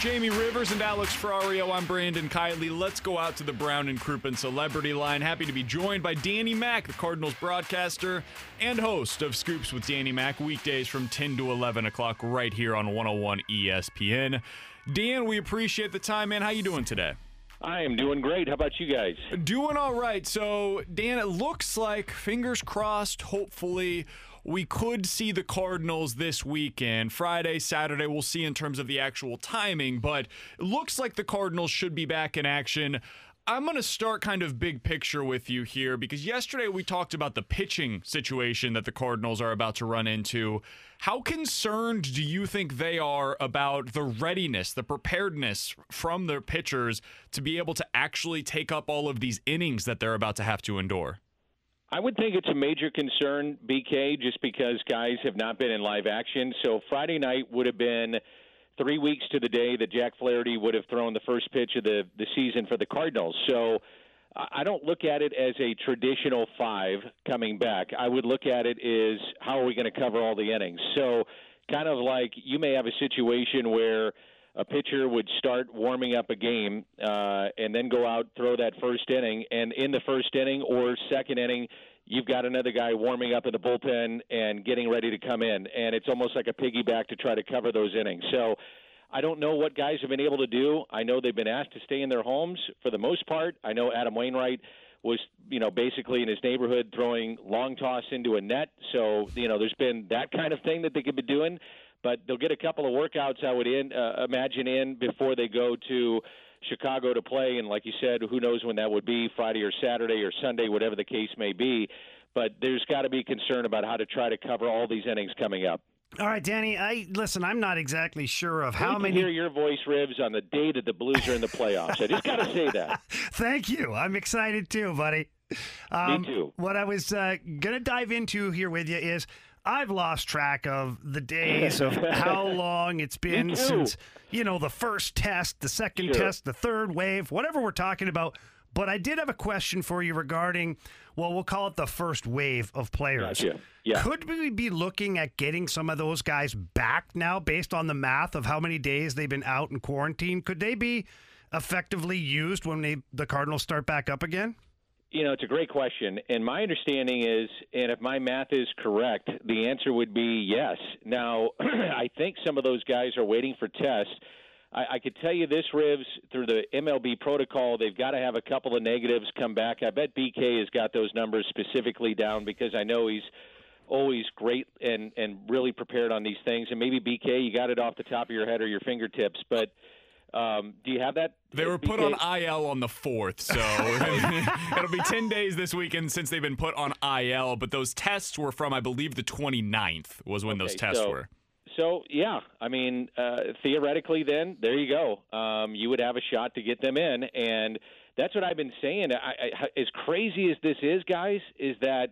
Jamie Rivers and Alex Ferrario. I'm Brandon Kiley. Let's go out to the Brown and Crouppen Celebrity Line. Happy to be joined by Danny Mac, the Cardinals broadcaster and host of Scoops with Danny Mac, weekdays from 10 to 11 o'clock right here on 101 ESPN. Dan, we appreciate the time, man. How you doing today? I am doing great. How about you guys? Doing all right. So, Dan, it looks like, fingers crossed, hopefully, we could see the Cardinals this weekend. Friday, Saturday, we'll see in terms of the actual timing, but it looks like the Cardinals should be back in action. I'm going to start kind of big picture with you here because yesterday we talked about the pitching situation that the Cardinals are about to run into. How concerned do you think they are about the readiness, the preparedness from their pitchers to be able to actually take up all of these innings that they're about to have to endure? I would think it's a major concern, BK, just because guys have not been in live action. So Friday night would have been three weeks to the day that Jack Flaherty would have thrown the first pitch of the the season for the Cardinals. So I don't look at it as a traditional five coming back. I would look at it as how are we going to cover all the innings. So kind of like you may have a situation where a pitcher would start warming up a game uh, and then go out throw that first inning, and in the first inning or second inning, you've got another guy warming up in the bullpen and getting ready to come in, and it's almost like a piggyback to try to cover those innings. So. I don't know what guys have been able to do. I know they've been asked to stay in their homes for the most part. I know Adam Wainwright was, you know, basically in his neighborhood throwing long toss into a net. So, you know, there's been that kind of thing that they could be doing but they'll get a couple of workouts. I would in, uh, imagine in before they go to Chicago to play, and like you said, who knows when that would be Friday or Saturday or Sunday, whatever the case may be. But there's got to be concern about how to try to cover all these innings coming up. All right, Danny. I listen. I'm not exactly sure of how many. Hear your voice, Rivs, on the day that the Blues are in the playoffs. I just got to say that. Thank you. I'm excited too, buddy. Um, Me too. What I was uh, going to dive into here with you is I've lost track of the days of how long it's been since, you know, the first test, the second sure. test, the third wave, whatever we're talking about. But I did have a question for you regarding, well, we'll call it the first wave of players. Gotcha. Yeah. Could we be looking at getting some of those guys back now based on the math of how many days they've been out in quarantine? Could they be effectively used when they, the Cardinals start back up again? You know, it's a great question. And my understanding is, and if my math is correct, the answer would be yes. Now, I think some of those guys are waiting for tests. I, I could tell you this, Rivs, through the MLB protocol, they've got to have a couple of negatives come back. I bet BK has got those numbers specifically down because I know he's always great and, and really prepared on these things. And maybe BK, you got it off the top of your head or your fingertips. But um, do you have that? They were put on IL on the fourth, so it'll be ten days this weekend since they've been put on IL. But those tests were from, I believe, the 29th was when okay, those tests so, were. So yeah, I mean, uh, theoretically, then there you go. Um, you would have a shot to get them in, and that's what I've been saying. I, I, as crazy as this is, guys, is that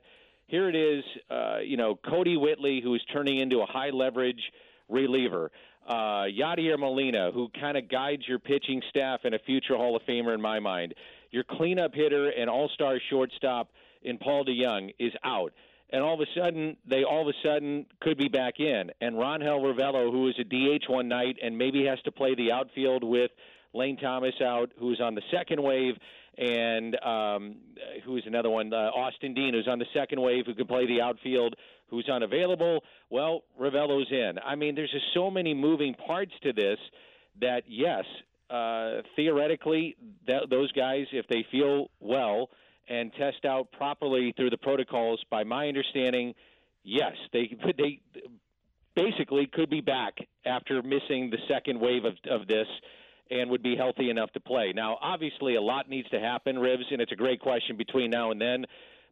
here it is. Uh, you know, Kodi Whitley, who is turning into a high leverage reliever uh, Yadier Molina, who kind of guides your pitching staff and a future Hall of Famer in my mind. Your cleanup hitter and all-star shortstop in Paul DeJong is out. And all of a sudden, they all of a sudden could be back in. And Ron Ravelo, who was a DH one night and maybe has to play the outfield with Lane Thomas out, who's on the second wave, and um, who is another one? Uh, Austin Dean, who's on the second wave, who could play the outfield, who's unavailable. Well, Ravelo's in. I mean, there's just so many moving parts to this that yes, uh, theoretically, th- those guys, if they feel well and test out properly through the protocols, by my understanding, yes, they they basically could be back after missing the second wave of, of this and would be healthy enough to play. Now, obviously, a lot needs to happen, Rivs, and it's a great question between now and then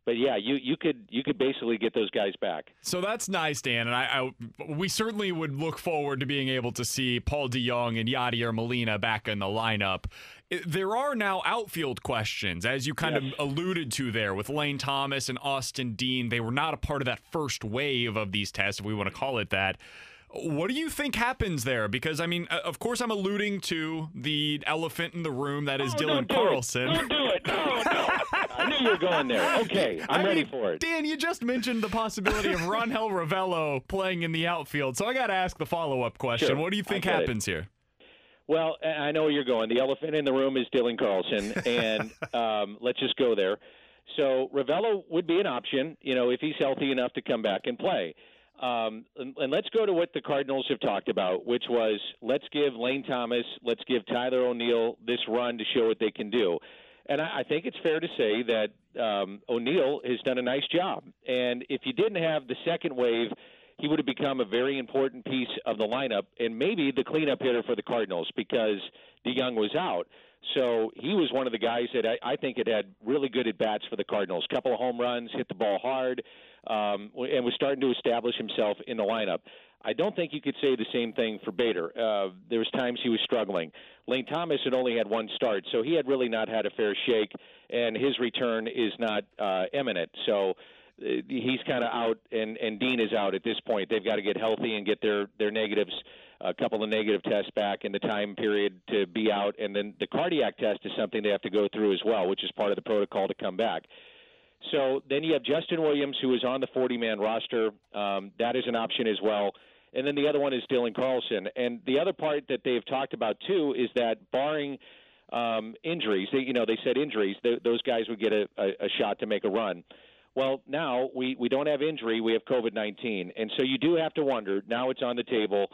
but yeah, you you could you could basically get those guys back. So that's nice, Dan, and I, I we certainly would look forward to being able to see Paul DeJong and Yadier Molina back in the lineup. There are now outfield questions, as you kind yes. of alluded to there with Lane Thomas and Austin Dean. They were not a part of that first wave of these tests, if we want to call it that. What do you think happens there? Because I mean, of course, I'm alluding to the elephant in the room that is oh, Dylan do Carlson. It. Don't do it. No, no. I knew you were going there. Okay, I'm I ready mean, for it. Dan, you just mentioned the possibility of Rangel Ravelo playing in the outfield, so I got to ask the follow-up question. Sure. What do you think happens it. here? Well, I know where you're going. The elephant in the room is Dylan Carlson, and um, let's just go there. So Ravelo would be an option, you know, if he's healthy enough to come back and play. Um, and, and, let's go to what the Cardinals have talked about, which was let's give Lane Thomas, let's give Tyler O'Neill this run to show what they can do. And I, I think it's fair to say that um, O'Neill has done a nice job. And if you didn't have the second wave, he would have become a very important piece of the lineup and maybe the cleanup hitter for the Cardinals because DeJong was out. So he was one of the guys that I, I think had had really good at bats for the Cardinals. Couple of home runs, hit the ball hard, um, and was starting to establish himself in the lineup. I don't think you could say the same thing for Bader. Uh, there was times he was struggling. Lane Thomas had only had one start, so he had really not had a fair shake, and his return is not uh, imminent. So uh, he's kind of out, and and Dean is out at this point. They've got to get healthy and get their their negatives, a couple of negative tests back in the time period to be out, and then the cardiac test is something they have to go through as well, which is part of the protocol to come back. So then you have Justin Williams, who is on the 40 man roster. Um, that is an option as well. And then the other one is Dylan Carlson. And the other part that they've talked about too is that barring um, injuries, they, you know, they said injuries, those guys would get a, a, a shot to make a run. Well, now we, we don't have injury, we have COVID 19. And so you do have to wonder now it's on the table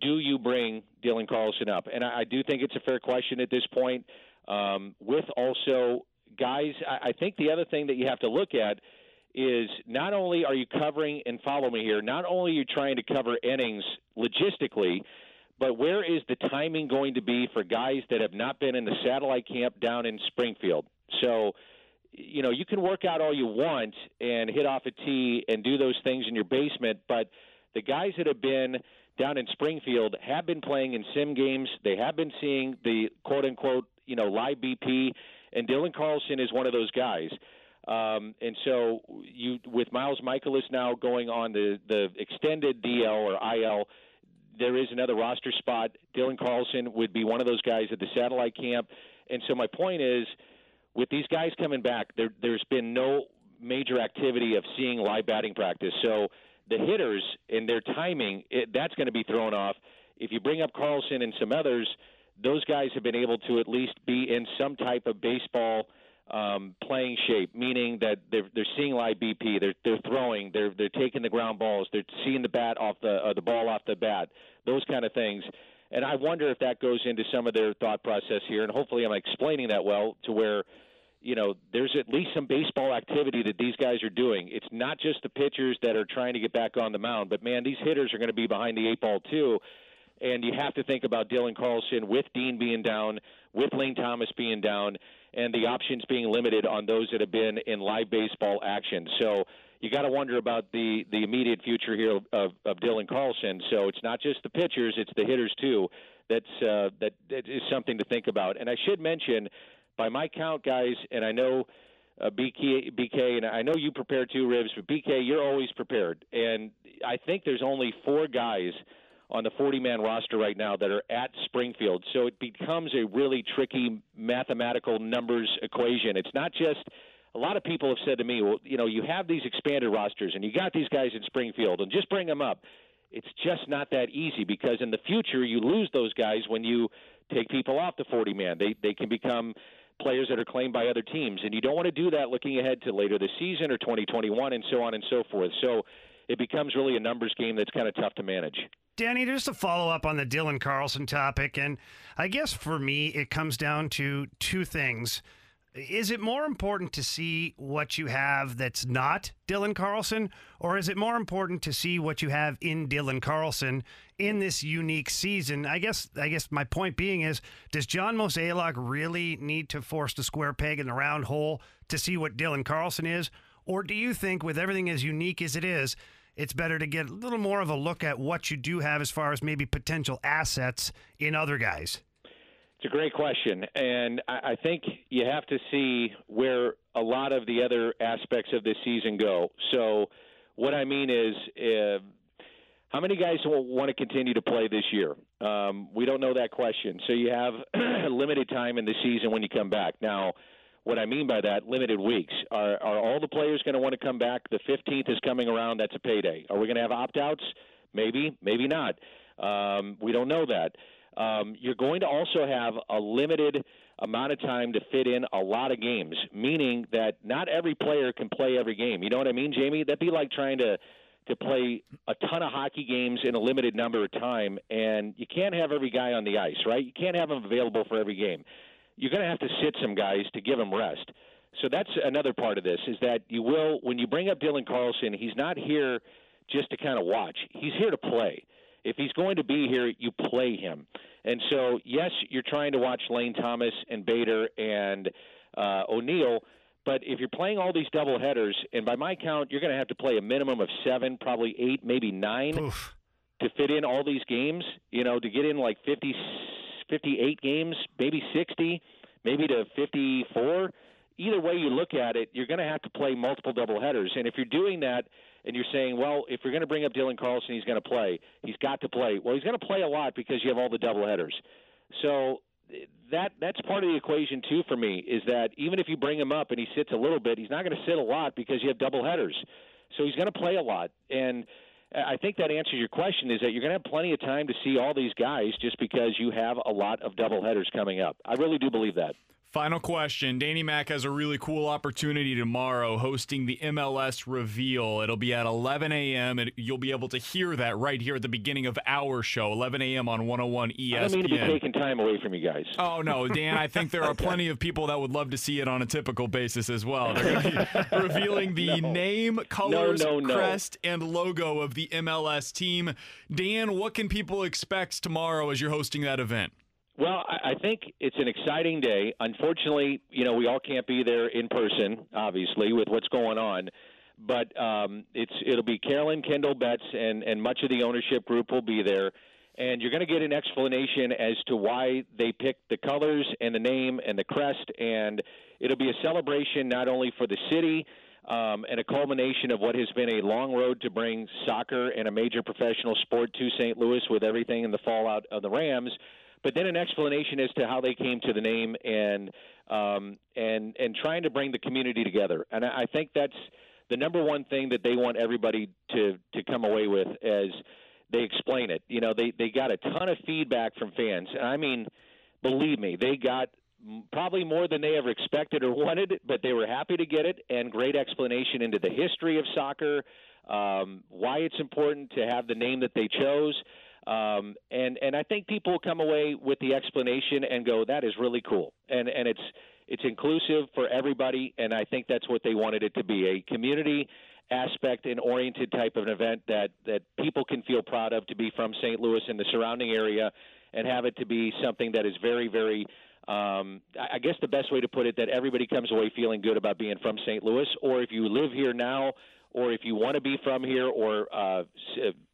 do you bring Dylan Carlson up? And I, I do think it's a fair question at this point. Um, with also guys, I, I think the other thing that you have to look at is not only are you covering and follow me here, not only are you trying to cover innings logistically, but where is the timing going to be for guys that have not been in the satellite camp down in Springfield? So, you know, you can work out all you want and hit off a tee and do those things in your basement, but the guys that have been down in Springfield have been playing in sim games. They have been seeing the quote unquote, you know, live BP, and Dylan Carlson is one of those guys. Um, and so you with Miles Mikolas now going on the the extended DL or IL, there is another roster spot. Dylan Carlson would be one of those guys at the satellite camp. And so my point is, with these guys coming back, there there's been no major activity of seeing live batting practice. So the hitters and their timing, it, that's going to be thrown off. If you bring up Carlson and some others, those guys have been able to at least be in some type of baseball um, playing shape, meaning that they're they're seeing live BP, they're they're throwing, they're they're taking the ground balls, they're seeing the bat off the uh, the ball off the bat, those kind of things. And I wonder if that goes into some of their thought process here, and hopefully I'm explaining that well to where you know, there's at least some baseball activity that these guys are doing. It's not just the pitchers that are trying to get back on the mound, but man, these hitters are going to be behind the eight ball too. And you have to think about Dylan Carlson with Dean being down, with Lane Thomas being down, and the options being limited on those that have been in live baseball action. So you got to wonder about the the immediate future here of, of, Dylan Carlson. So it's not just the pitchers; it's the hitters too. That's uh, that, that is something to think about. And I should mention, by my count, guys, and I know. Uh, BK, BK, and I know you prepare two Rivs, but BK, you're always prepared. And I think there's only four guys on the 40 man roster right now that are at Springfield. So it becomes a really tricky mathematical numbers equation. It's not just a lot of people have said to me, well, you know, you have these expanded rosters and you got these guys in Springfield and just bring them up. It's just not that easy because in the future you lose those guys when you take people off the 40 man. They they can become players that are claimed by other teams, and you don't want to do that looking ahead to later this season or 2021 and so on and so forth. So it becomes really a numbers game that's kind of tough to manage. Danny, just to follow up on the Dylan Carlson topic, and I guess for me, it comes down to two things. Is it more important to see what you have that's not Dylan Carlson, or is it more important to see what you have in Dylan Carlson in this unique season? I guess I guess my point being is, does John Mozeliak really need to force the square peg in the round hole to see what Dylan Carlson is, or do you think with everything as unique as it is? it's better to get a little more of a look at what you do have as far as maybe potential assets in other guys? It's a great question, and I think you have to see where a lot of the other aspects of this season go. So, what I mean is, uh, how many guys will want to continue to play this year? Um, we don't know that question. So you have limited time in the season when you come back. Now, what I mean by that, limited weeks. Are, are all the players going to want to come back? The 15th is coming around. That's a payday. Are we going to have opt outs? Maybe, maybe not. Um, we don't know that. Um, you're going to also have a limited amount of time to fit in a lot of games, meaning that not every player can play every game. You know what I mean, Jamie? That'd be like trying to to play a ton of hockey games in a limited number of time, and you can't have every guy on the ice, right? You can't have them available for every game you're going to have to sit some guys to give them rest. So that's another part of this is that you will when you bring up Dylan Carlson, he's not here just to kind of watch. He's here to play. If he's going to be here, you play him. And so, yes, you're trying to watch Lane Thomas and Bader and uh, O'Neill, but if you're playing all these double headers, and by my count, you're going to have to play a minimum of seven, probably eight, maybe nine Oof. to fit in all these games. You know, to get in like 50, 58 games, maybe 60, maybe to 54. Either way you look at it, you're going to have to play multiple double headers, And if you're doing that and you're saying, well, if you're going to bring up Dylan Carlson, he's going to play. He's got to play. Well, he's going to play a lot because you have all the doubleheaders. So that that's part of the equation too for me is that even if you bring him up and he sits a little bit, he's not going to sit a lot because you have doubleheaders. So he's going to play a lot and I think that answers your question is that you're going to have plenty of time to see all these guys just because you have a lot of doubleheaders coming up. I really do believe that. Final question. Danny Mac has a really cool opportunity tomorrow hosting the MLS reveal. It'll be at 11 a.m. and you'll be able to hear that right here at the beginning of our show, 11 a.m. on 101 ESPN. I don't mean to be taking time away from you guys. Oh, no, Dan, I think there are plenty of people that would love to see it on a typical basis as well. They're going to be revealing the no. name, colors, no, no, crest, and logo of the MLS team. Dan, what can people expect tomorrow as you're hosting that event? Well, I think it's an exciting day. Unfortunately, you know, we all can't be there in person, obviously, with what's going on. But um, it's it'll be Carolyn Kindle Betts and and much of the ownership group will be there, and you're going to get an explanation as to why they picked the colors and the name and the crest, and it'll be a celebration not only for the city. Um, and a culmination of what has been a long road to bring soccer and a major professional sport to St. Louis with everything in the fallout of the Rams, but then an explanation as to how they came to the name and um, and and trying to bring the community together. And I, I think that's the number one thing that they want everybody to to come away with as they explain it. You know, they they got a ton of feedback from fans, and I mean, believe me, they got probably more than they ever expected or wanted, but they were happy to get it and great explanation into the history of soccer, um, why it's important to have the name that they chose. Um, and and I think people come away with the explanation and go, that is really cool, and and it's it's inclusive for everybody, and I think that's what they wanted it to be a community aspect and oriented type of an event that that people can feel proud of to be from St. Louis and the surrounding area, and have it to be something that is very very um, I guess the best way to put it that everybody comes away feeling good about being from St. Louis, or if you live here now, or if you want to be from here, or uh,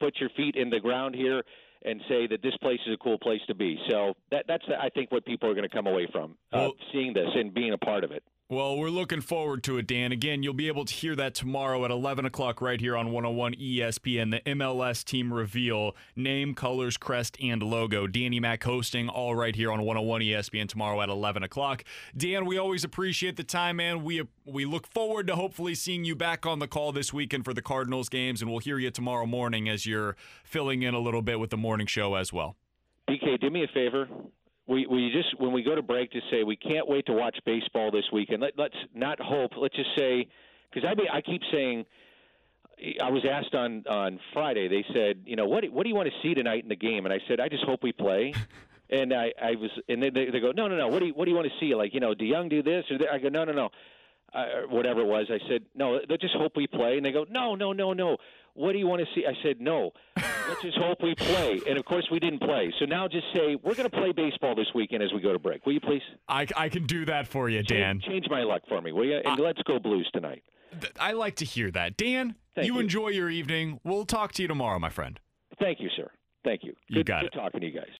put your feet in the ground here, and say that this place is a cool place to be. So that, that's, I think, what people are going to come away from uh, well, seeing this and being a part of it. Well, we're looking forward to it, Dan. Again, you'll be able to hear that tomorrow at 11 o'clock right here on 101 ESPN, the MLS team reveal, name, colors, crest, and logo. Danny Mac hosting all right here on 101 ESPN tomorrow at 11 o'clock. Dan, we always appreciate the time, man. We, we look forward to hopefully seeing you back on the call this weekend for the Cardinals games, and we'll hear you tomorrow morning as you're filling in a little bit with the morning show as well. BK, do me a favor we we just when we go to break, to say we can't wait to watch baseball this weekend. Let, let's not hope. Let's just say because I mean, I keep saying. I was asked on on Friday. They said, you know, what what do you want to see tonight in the game? And I said, I just hope we play. and I I was and then they, they go, no no no. What do you what do you want to see? Like you know, DeJong do this or that? I go, no no no. Uh, whatever it was, I said, no. Let's just hope we play. And they go, no no no no. What do you want to see? I said, no. Let's just hope we play. And of course, we didn't play. So now just say we're going to play baseball this weekend as we go to break. Will you please? I, I can do that for you, Dan. Change, change my luck for me, will you? And let's go Blues tonight. Th- I like to hear that. Dan, Thank you, you. enjoy your evening. We'll talk to you tomorrow, my friend. Thank you, sir. Thank you. You Good, got good it. talking to you guys.